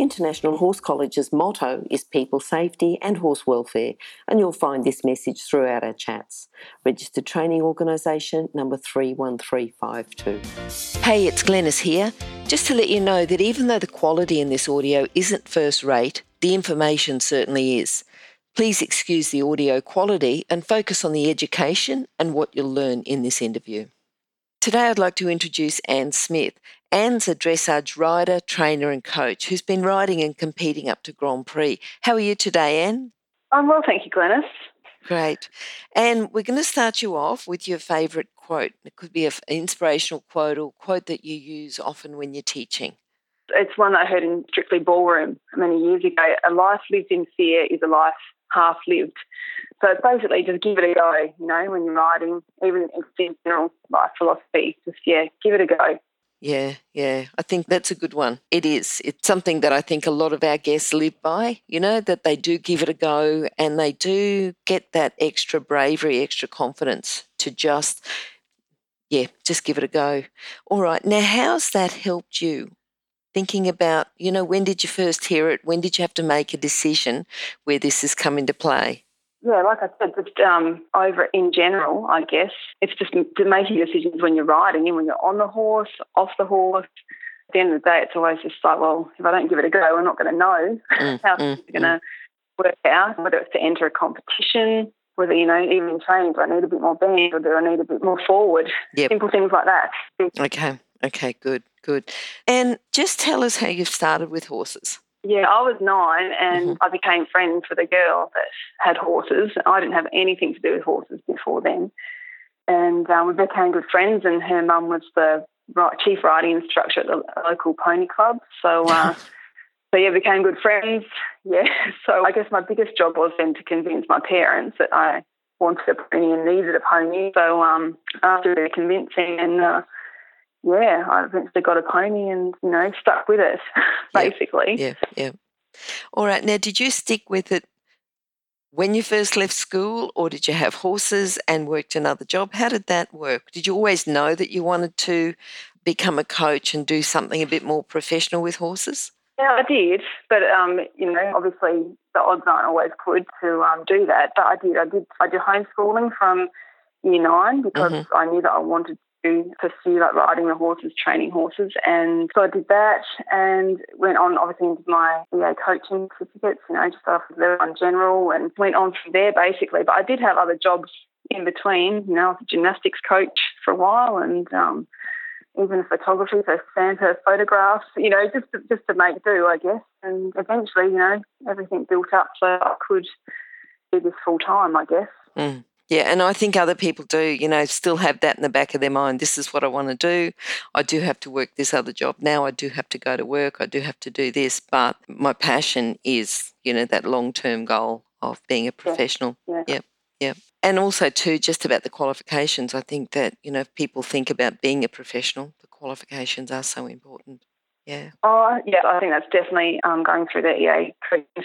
International Horse College's motto is people safety and horse welfare, and you'll find this message throughout our chats. Registered Training Organisation number 31352. Hey, it's Glenys here. Just to let you know that even though the quality in this audio isn't first rate, the information certainly is. Please excuse the audio quality and focus on the education and what you'll learn in this interview. Today, I'd like to introduce Anne Smith. Anne's a dressage rider, trainer, and coach who's been riding and competing up to Grand Prix. How are you today, Anne? I'm well, thank you, Glenys. Great. And we're going to start you off with your favourite quote. It could be an inspirational quote or quote that you use often when you're teaching. It's one that I heard in Strictly Ballroom many years ago. A life lived in fear is a life half lived. So it's basically just give it a go, you know, when you're riding, even in general life philosophy, just yeah, give it a go. Yeah, yeah. I think that's a good one. It is. It's something that I think a lot of our guests live by, you know, that they do give it a go and they do get that extra bravery, extra confidence to just, yeah, just give it a go. All right. Now, how's that helped you? Thinking about, you know, when did you first hear it? When did you have to make a decision where this has come into play? Yeah, like I said, just um, over in general, I guess it's just making decisions when you're riding and when you're on the horse, off the horse. At the end of the day, it's always just like, well, if I don't give it a go, I'm not going to know mm, how mm, it's going to mm. work out. Whether it's to enter a competition, whether you know, even in training, do I need a bit more bend or do I need a bit more forward? Yep. Simple things like that. Okay, okay, good, good. And just tell us how you've started with horses. Yeah, I was nine and mm-hmm. I became friends with a girl that had horses. I didn't have anything to do with horses before then. And um, we became good friends, and her mum was the chief riding instructor at the local pony club. So, uh, so yeah, became good friends. Yeah, so I guess my biggest job was then to convince my parents that I wanted a pony and needed a pony. So um, after their convincing and uh, yeah, I eventually got a pony and, you know, stuck with it, basically. Yeah, yeah. All right. Now, did you stick with it when you first left school, or did you have horses and worked another job? How did that work? Did you always know that you wanted to become a coach and do something a bit more professional with horses? Yeah, I did, but um, you know, obviously the odds aren't always good to um, do that. But I did. I did. I did homeschooling from year nine because mm-hmm. I knew that I wanted to pursue like riding the horses, training horses. And so I did that and went on obviously into my EA coaching certificates, you know, just after level one general and went on from there basically. But I did have other jobs in between, you know, I was a gymnastics coach for a while and um, even photography, so Santa photographs, you know, just to, just to make do, I guess. And eventually, you know, everything built up so I could do this full time, I guess. Mm. Yeah, and I think other people do, you know, still have that in the back of their mind. This is what I want to do. I do have to work this other job now. I do have to go to work. I do have to do this. But my passion is, you know, that long term goal of being a professional. Yeah. yeah. Yep. And also, too, just about the qualifications. I think that, you know, if people think about being a professional, the qualifications are so important. Yeah. Oh, yeah, I think that's definitely um, going through the EA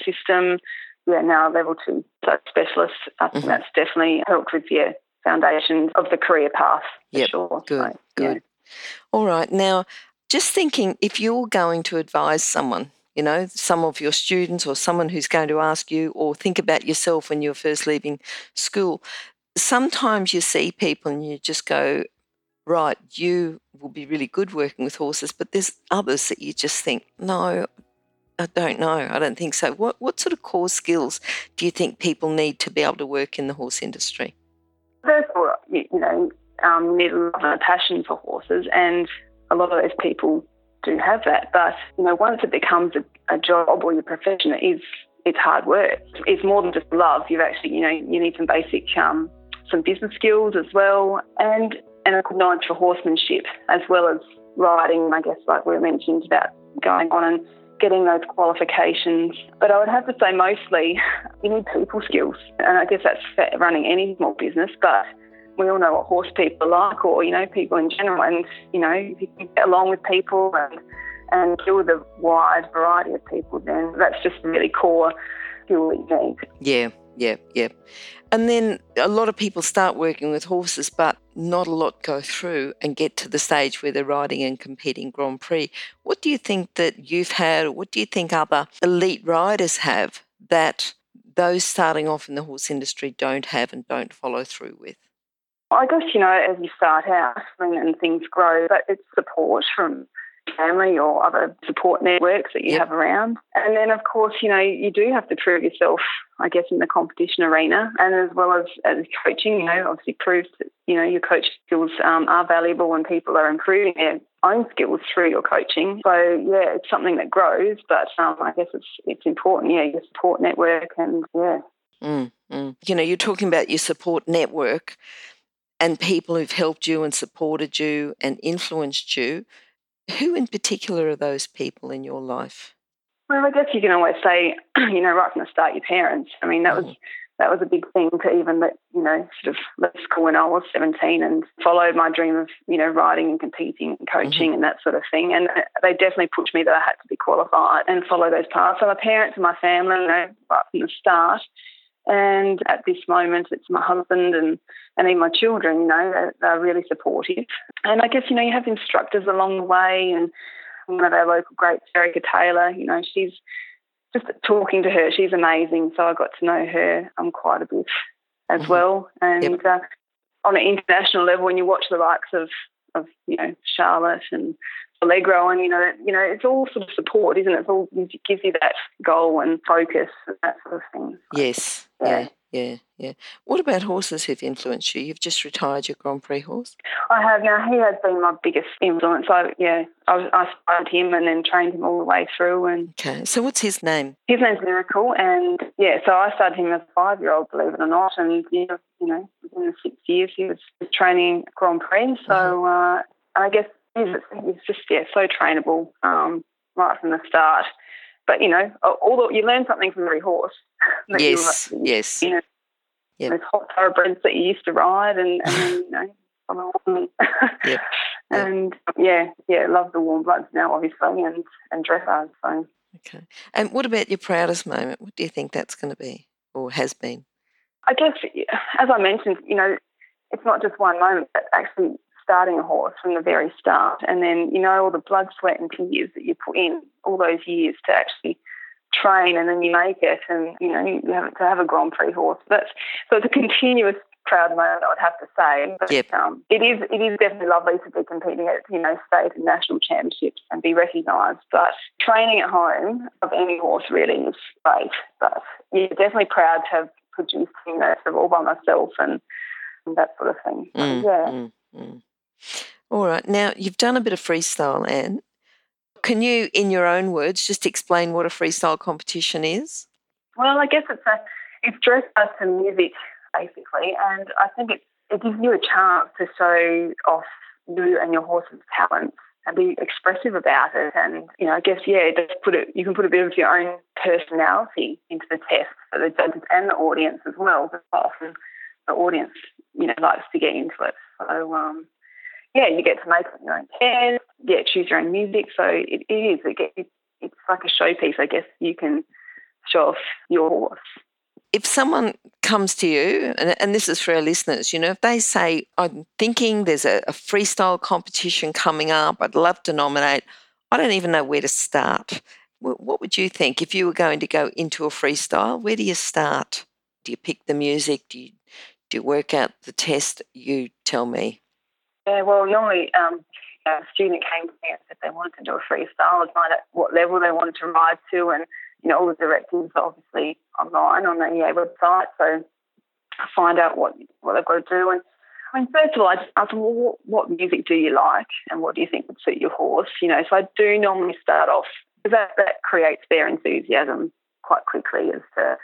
system yeah, now level two specialist. I think mm-hmm. that's definitely helped with your foundations of the career path. Yeah, sure. good, so, good. Yeah. All right, now just thinking if you're going to advise someone, you know, some of your students or someone who's going to ask you, or think about yourself when you're first leaving school. Sometimes you see people and you just go, right, you will be really good working with horses, but there's others that you just think, no, I don't know. I don't think so. What what sort of core skills do you think people need to be able to work in the horse industry? First of all, you, know, um, need a love and a passion for horses, and a lot of those people do have that. But you know, once it becomes a, a job or your profession, it is it's hard work. It's more than just love. You've actually, you know, you need some basic um, some business skills as well, and and a knowledge for horsemanship as well as riding. I guess, like we mentioned about going on and getting those qualifications. But I would have to say mostly, you need people skills. And I guess that's running any small business, but we all know what horse people are like or, you know, people in general. And, you know, if you can get along with people and, and deal with a wide variety of people, then that's just really core skill that you need. Yeah, yeah, yeah. And then a lot of people start working with horses, but not a lot go through and get to the stage where they're riding and competing Grand Prix. What do you think that you've had, or what do you think other elite riders have that those starting off in the horse industry don't have and don't follow through with? I guess, you know, as you start out and things grow, but it's support from family or other support networks that you yep. have around. And then, of course, you know, you do have to prove yourself, I guess, in the competition arena and as well as, as coaching, you know, obviously proves that, you know, your coach skills um, are valuable and people are improving their own skills through your coaching. So, yeah, it's something that grows, but um, I guess it's, it's important, yeah, your support network and, yeah. Mm, mm. You know, you're talking about your support network and people who've helped you and supported you and influenced you. Who in particular are those people in your life? Well, I guess you can always say, you know, right from the start, your parents. I mean, that mm. was that was a big thing to even let you know sort of left school when I was 17 and followed my dream of you know riding and competing and coaching mm-hmm. and that sort of thing. And they definitely pushed me that I had to be qualified and follow those paths. So my parents and my family, you know, right from the start. And at this moment, it's my husband and, and even my children, you know, they're, they're really supportive. And I guess, you know, you have instructors along the way. And one of our local greats, Erica Taylor, you know, she's just talking to her, she's amazing. So I got to know her um, quite a bit as mm-hmm. well. And yep. uh, on an international level, when you watch the likes of, of you know, Charlotte and Valegro, and you know, you know, it's all sort of support, isn't it? It's all it gives you that goal and focus and that sort of thing. Yes, yeah. yeah, yeah, yeah. What about horses who've influenced you? You've just retired your Grand Prix horse. I have now. He has been my biggest influence. I yeah, I, I started him and then trained him all the way through. And okay, so what's his name? His name's Miracle, and yeah, so I started him as a five-year-old, believe it or not, and yeah, you know, within the six years he was training Grand Prix. So mm-hmm. uh, I guess He's just yeah, so trainable um, right from the start. But you know, although you learn something from every horse. yes, you, yes. You know, yep. those hot thoroughbreds that you used to ride, and, and then, you know, on. yep. And yeah, yeah, love the warm bloods now, obviously, and and dressage. So. Okay. And what about your proudest moment? What do you think that's going to be, or has been? I guess, as I mentioned, you know, it's not just one moment, but actually starting a horse from the very start, and then you know all the blood, sweat, and tears that you put in all those years to actually train, and then you make it, and you know you have to have a Grand Prix horse. That's so it's a continuous proud moment, I would have to say. But yep. um, it is it is definitely lovely to be competing at you know state and national championships and be recognised. But training at home of any horse really is great. But yeah, definitely proud to have produced you know sort of all by myself and, and that sort of thing. Mm, yeah. Mm, mm. All right. Now, you've done a bit of freestyle, Anne. Can you, in your own words, just explain what a freestyle competition is? Well, I guess it's a it's dressage to music basically, and I think it it gives you a chance to show off you and your horse's talents and be expressive about it. And you know, I guess yeah, just put it. You can put a bit of your own personality into the test for the judges and the audience as well. Because often the audience, you know, likes to get into it. So um, yeah, you get to make it your own test, yeah, choose your own music. So it, it is. It get, it's like a showpiece, I guess. You can show off your horse. If someone comes to you, and, and this is for our listeners, you know, if they say, I'm thinking there's a, a freestyle competition coming up, I'd love to nominate, I don't even know where to start. What would you think if you were going to go into a freestyle? Where do you start? Do you pick the music? Do you, do you work out the test? You tell me. Yeah, well, normally um, a student came to me and said they wanted to do a freestyle find out what level they wanted to ride to, and you know all the directives are obviously online on the EA website, so I find out what what they've got to do. And I mean, first of all, I just ask them, well, what, what music do you like, and what do you think would suit your horse? You know, so I do normally start off because that that creates their enthusiasm quite quickly as to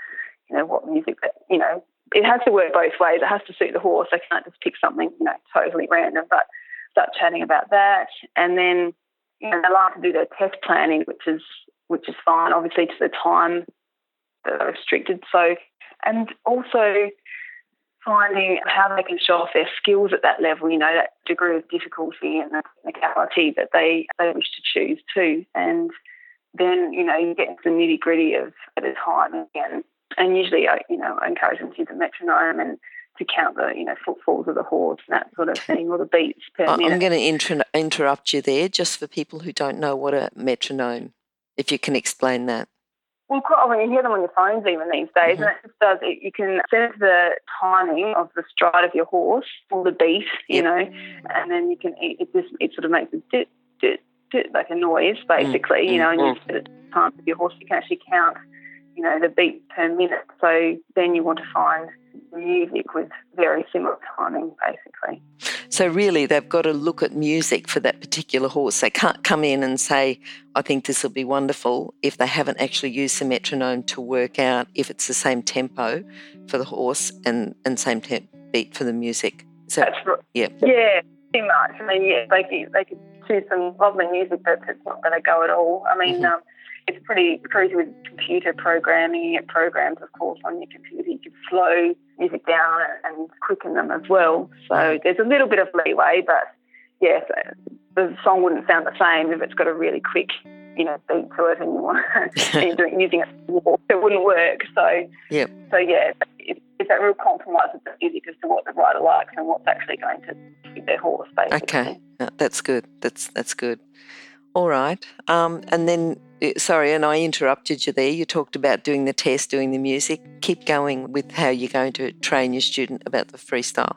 you know what music that you know it has to work both ways. It has to suit the horse. I can't just pick something, you know, totally random, but start chatting about that. And then, you know, they like to do their test planning, which is which is fine, obviously to the time that are restricted. So and also finding how they can show off their skills at that level, you know, that degree of difficulty and the technicality that they, they wish to choose too. And then, you know, you get into the nitty gritty of at a time again. And usually, I, you know, I encourage them to use a metronome and to count the, you know, footfalls of the horse and that sort of thing, or the beats per minute. I'm going to inter- interrupt you there just for people who don't know what a metronome, if you can explain that. Well, quite often you hear them on your phones even these days, Mm-hmm. and it just does. It, you can set the timing of the stride of your horse or the beat, you Yep. know, and then you can. It, it just it sort of makes a dit dit dit like a noise mm. basically, you mm. know, and you mm. set the time of your horse. You can actually count, you know, the beat per minute. So then you want to find music with very similar timing, basically. So, really, they've got to look at music for that particular horse. They can't come in and say, I think this will be wonderful if they haven't actually used the metronome to work out if it's the same tempo for the horse and, and same temp beat for the music. So, That's right. yeah. Yeah, pretty much. I mean, yeah, they could, they could choose some lovely music, but it's not going to go at all. I mean, Mhm. um, it's pretty crazy with computer programming. It programs, of course, on your computer. You can slow music down and quicken them as well. So there's a little bit of leeway, but yes, the song wouldn't sound the same if it's got a really quick, you know, beat to it, and you want and you're doing, using it to walk. It wouldn't work. So yeah, So yeah, it's, it's that real compromise with the music as to what the rider likes and what's actually going to suit their horse, basically. Okay, No, that's good. That's that's good. All right. Um, and then, uh, sorry, and I interrupted you there. You talked about doing the test, doing the music. Keep going with how you're going to train your student about the freestyle.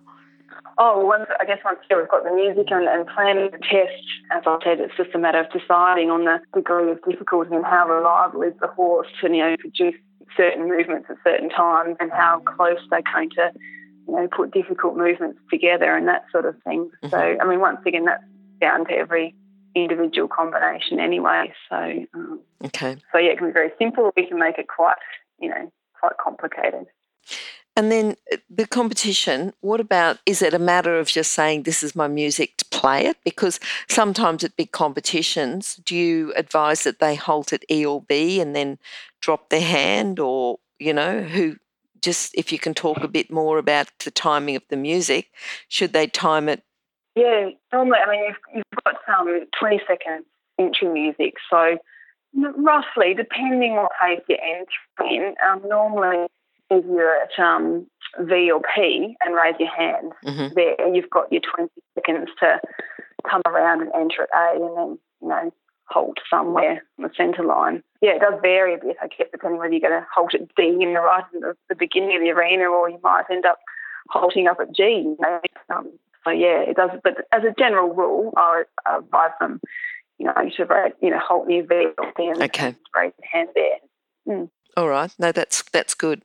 Oh, well, once, I guess once yeah, we've got the music and, and planning the test, as I said, it's just a matter of deciding on the degree of difficulty and how reliable is the horse to, you know, produce certain movements at certain times and how close they're going to, you know, put difficult movements together and that sort of thing. So, I mean, once again, that's down to every individual combination anyway. So, um, Okay. so yeah, it can be very simple. Or we can make it quite, you know, quite complicated. And then uh, the competition, what about is it a matter of just saying, this is my music to play it? Because sometimes at big competitions, do you advise that they halt at E or B and then drop their hand? Or, you know, who just if you can talk a bit more about the timing of the music, should they time it? Yeah, normally, I mean, you've, you've got um, 20 second entry music. So, roughly, depending what pace you're entering in, um, normally if you're at um, V or P and raise your hand Mhm. there, you've got your 20 seconds to come around and enter at A and then, you know, halt somewhere on the centre line. Yeah, it does vary a bit, I guess, depending whether you're going to halt at D in the right in the, the beginning of the arena or you might end up halting up at G. You know? um, so, yeah, it does. But as a general rule, I uh, advise them, you know, to raise, you know, halt near V or and Okay. raise your hand there. Hmm. All right. No, that's that's good.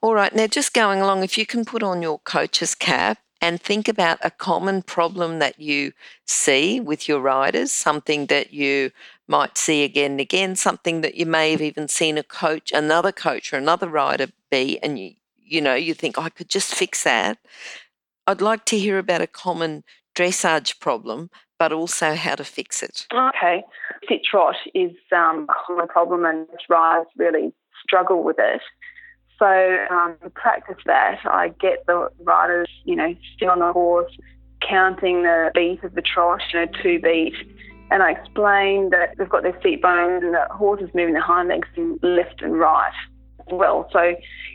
All right. Now just going along, if you can put on your coach's cap and think about a common problem that you see with your riders, something that you might see again and again, something that you may have even seen a coach, another coach or another rider be, and you you know, you think oh, I could just fix that. I'd like to hear about a common dressage problem, but also how to fix it. Okay. Sit trot is um, a common problem and riders really struggle with it. So um, to practice that, I get the riders, you know, sit on the horse, counting the beat of the trot, you know, two beat, and I explain that they've got their seat bones and the horse is moving their hind legs left and right well. So,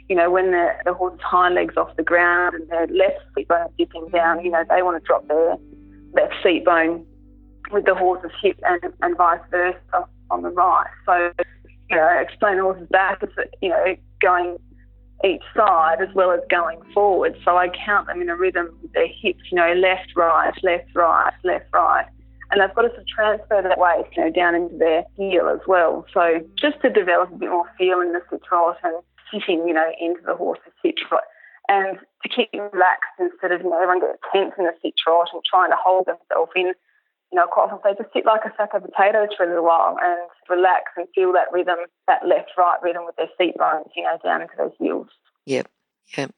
you know, when the, the horse's hind legs off the ground and their left seat bone is dipping mm. down, you know, they want to drop their left seat bone with the horse's hip and, and vice versa on the right. So, you know, explain the horse's back is, you know, going each side as well as going forward. So I count them in a rhythm with their hips, you know, left, right, left, right, left, right. And they've got to sort of transfer that weight, you know, down into their heel as well. So just to develop a bit more feel in the sit trot and sitting, you know, into the horse's sit trot. And to keep them relaxed instead of, you know, everyone gets tense in the sit trot and trying to hold themselves in you know, quite often they just sit like a sack of potatoes for a little while and relax and feel that rhythm, that left right rhythm with their seat bones, you know, down into those heels. Yep. Yep.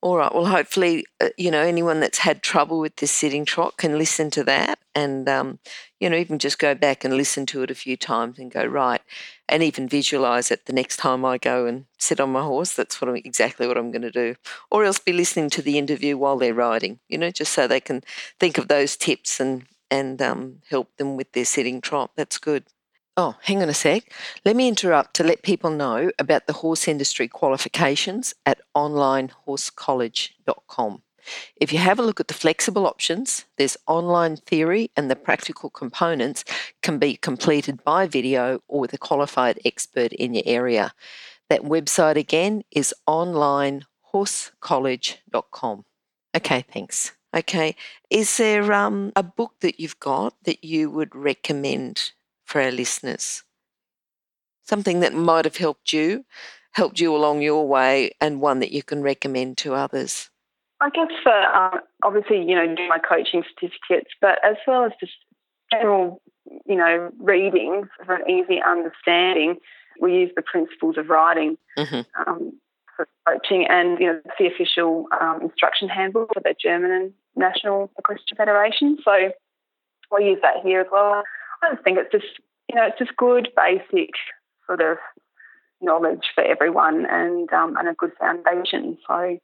All right. Well, hopefully, uh, you know, anyone that's had trouble with this sitting trot can listen to that and, um, you know, even just go back and listen to it a few times and go, right, and even visualize it the next time I go and sit on my horse. That's what I'm, exactly what I'm going to do. Or else be listening to the interview while they're riding, you know, just so they can think of those tips and, and um, help them with their sitting trot. That's good. Oh, hang on a sec. Let me interrupt to let people know about the horse industry qualifications at onlinehorsecollege.com. If you have a look at the flexible options, there's online theory and the practical components can be completed by video or with a qualified expert in your area. That website again is onlinehorsecollege.com. Okay, thanks. Okay, is there um, a book that you've got that you would recommend for our listeners? Something that might have helped you, helped you along your way, and one that you can recommend to others? I guess for um, obviously, you know, do my coaching certificates, but as well as just general, you know, reading for an easy understanding, we use the principles of riding mm-hmm. um, for coaching, and you know, it's the official um, instruction handbook for the German and National Equestrian Federation. So we use that here as well. I just think it's just, you know, it's just good basic sort of knowledge for everyone and um, and a good foundation. So,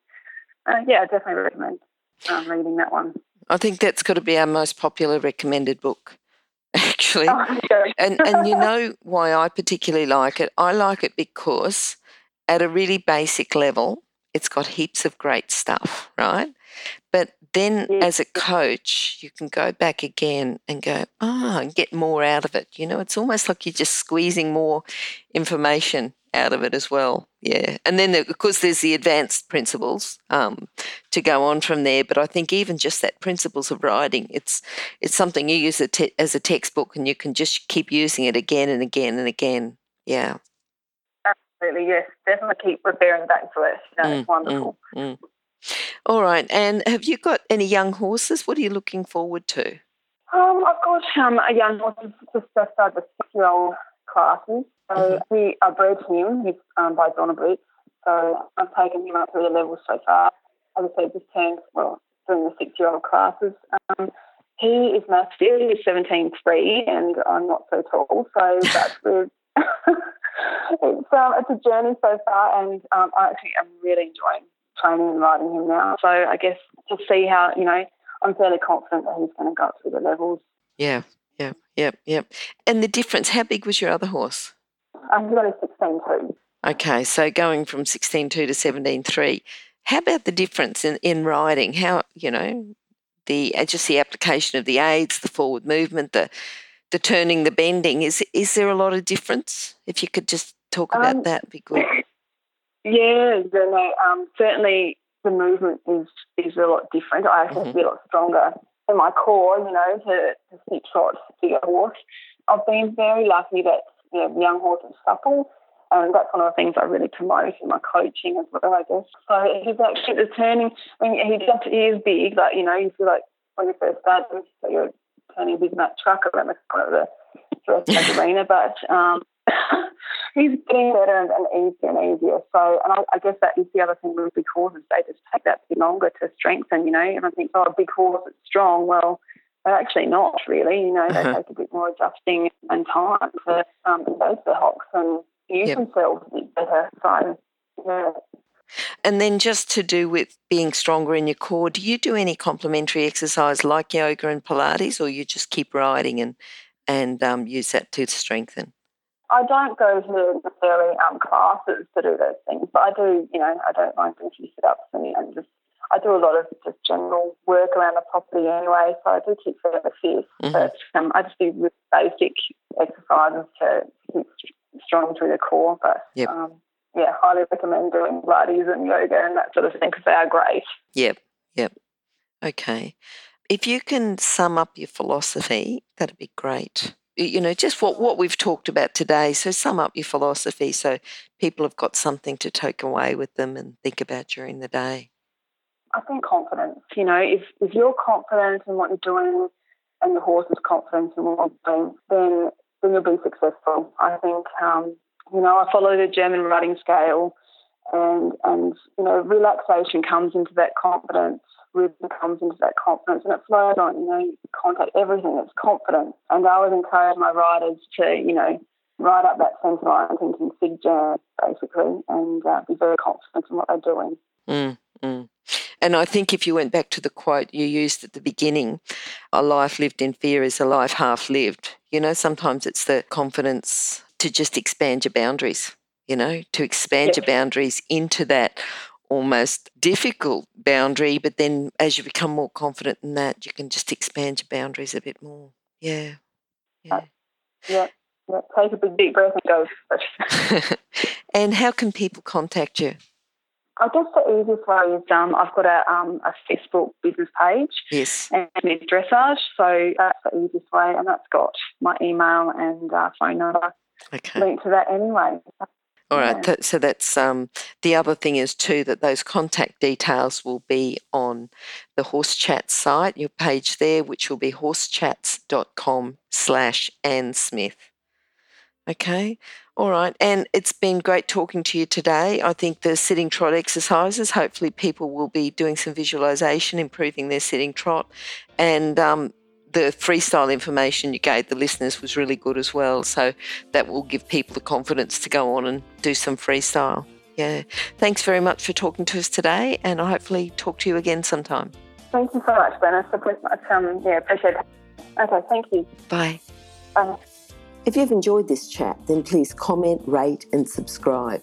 uh, yeah, I definitely recommend um, reading that one. I think that's got to be our most popular recommended book, actually. Oh, and and you know why I particularly like it? I like it because at a really basic level, it's got heaps of great stuff, right? But then as a coach, you can go back again and go, ah, oh, and get more out of it. You know, it's almost like you're just squeezing more information out of it as well. Yeah. And then, of course, there's the advanced principles um, to go on from there. But I think even just that principles of riding, it's it's something you use as a textbook and you can just keep using it again and again and again. Yeah. Absolutely, yes. Definitely keep referring back to it. You know, mm, it's wonderful. Mm, mm. All right. And have you got any young horses? What are you looking forward to? Um, I've got um, a young horse just started the six-year-old classes. So mm-hmm. we I bred him. He's um, by Donna Brits. So I've taken him up through the levels so far. As I said, just turned well doing the six-year-old classes. Um, he is massive. He's 17 3 and I'm not so tall. So that's we're it's um, it's a journey so far, and um, I actually am really enjoying training and riding him now. So I guess to see how, you know, I'm fairly confident that he's going to go up through the levels. Yeah, yeah, yeah, yeah. And the difference, how big was your other horse? Um, he's only 16.2. Okay, so going from 16.2 to 17.3. How about the difference in, in riding? How, you know, the uh, just the application of the aids, the forward movement, the the turning, the bending. Is is there a lot of difference? If you could just talk about um, that, be good. Yeah, know, um, certainly the movement is is a lot different. I have mm-hmm. to be a lot stronger in my core, you know, to, to sit trot bigger horse. I've been very lucky that you know, young horse is supple, and that's one of the things I really promote in my coaching as well, I guess. So he's actually the turning. I mean, he just he is big, like you know, you feel like when you first start, you're turning a big nut truck around the corner of the arena, but um, he's getting better and, and, easier and easier. So, and I, I, guess that is the other thing with big horses. They just take that bit longer to strengthen, you know. And I think, oh, a big horse, it's strong. Well, they're actually not really. You know, they uh-huh. take a bit more adjusting and time to um, the hocks and use yep. themselves a bit better. So, yeah. And then just to do with being stronger in your core, do you do any complementary exercise like yoga and Pilates, or you just keep riding and and um, use that to strengthen? I don't go to necessarily um, classes to do those things, but I do, you know, I don't mind doing few sit ups and, and just, I do a lot of just general work around the property anyway, so I do keep fairly fit. Mm-hmm. But um, I just do really basic exercises to keep strong through the core. But yep. um, yeah, highly recommend doing Pilates and yoga and that sort of thing because they are great. Yep, yep. Okay. If you can sum up your philosophy, that'd be great you know, just what, what we've talked about today. So sum up your philosophy so people have got something to take away with them and think about during the day. I think confidence. You know, if, if you're confident in what you're doing and your horse is confident in what you're doing, then then you'll be successful. I think, um, you know, I follow the German riding scale and and you know relaxation comes into that confidence rhythm comes into that confidence and it flows on you know contact everything it's confidence and i would encourage my riders to you know write up that centre line thinking sig jam basically and uh, be very confident in what they're doing mm, mm. And I think if you went back to the quote you used at the beginning, a life lived in fear is a life half lived. You know, sometimes it's the confidence to just expand your boundaries you know, to expand yes. your boundaries into that almost difficult boundary. But then as you become more confident in that, you can just expand your boundaries a bit more. Yeah. Yeah. Yeah. yeah. Take a big deep breath and go. and how can people contact you? I guess the easiest way is um, I've got a, um, a Facebook business page. Yes. And it's dressage, so that's the easiest way, and that's got my email and uh, phone number okay. linked to that anyway. All right. Yeah. so that's um, the other thing is too that those contact details will be on the Horse Chat site, your page there, which will be horsechats.com slash Anne Smith. Okay. All right. And it's been great talking to you today. I think the sitting trot exercises, hopefully people will be doing some visualization, improving their sitting trot. And um, the freestyle information you gave the listeners was really good as well. So that will give people the confidence to go on and do some freestyle. Yeah. Thanks very much for talking to us today, and I'll hopefully talk to you again sometime. Thank you so much, Glenys. Um, yeah, appreciate it. Okay, thank you. Bye. Bye. If you've enjoyed this chat, then please comment, rate, and subscribe.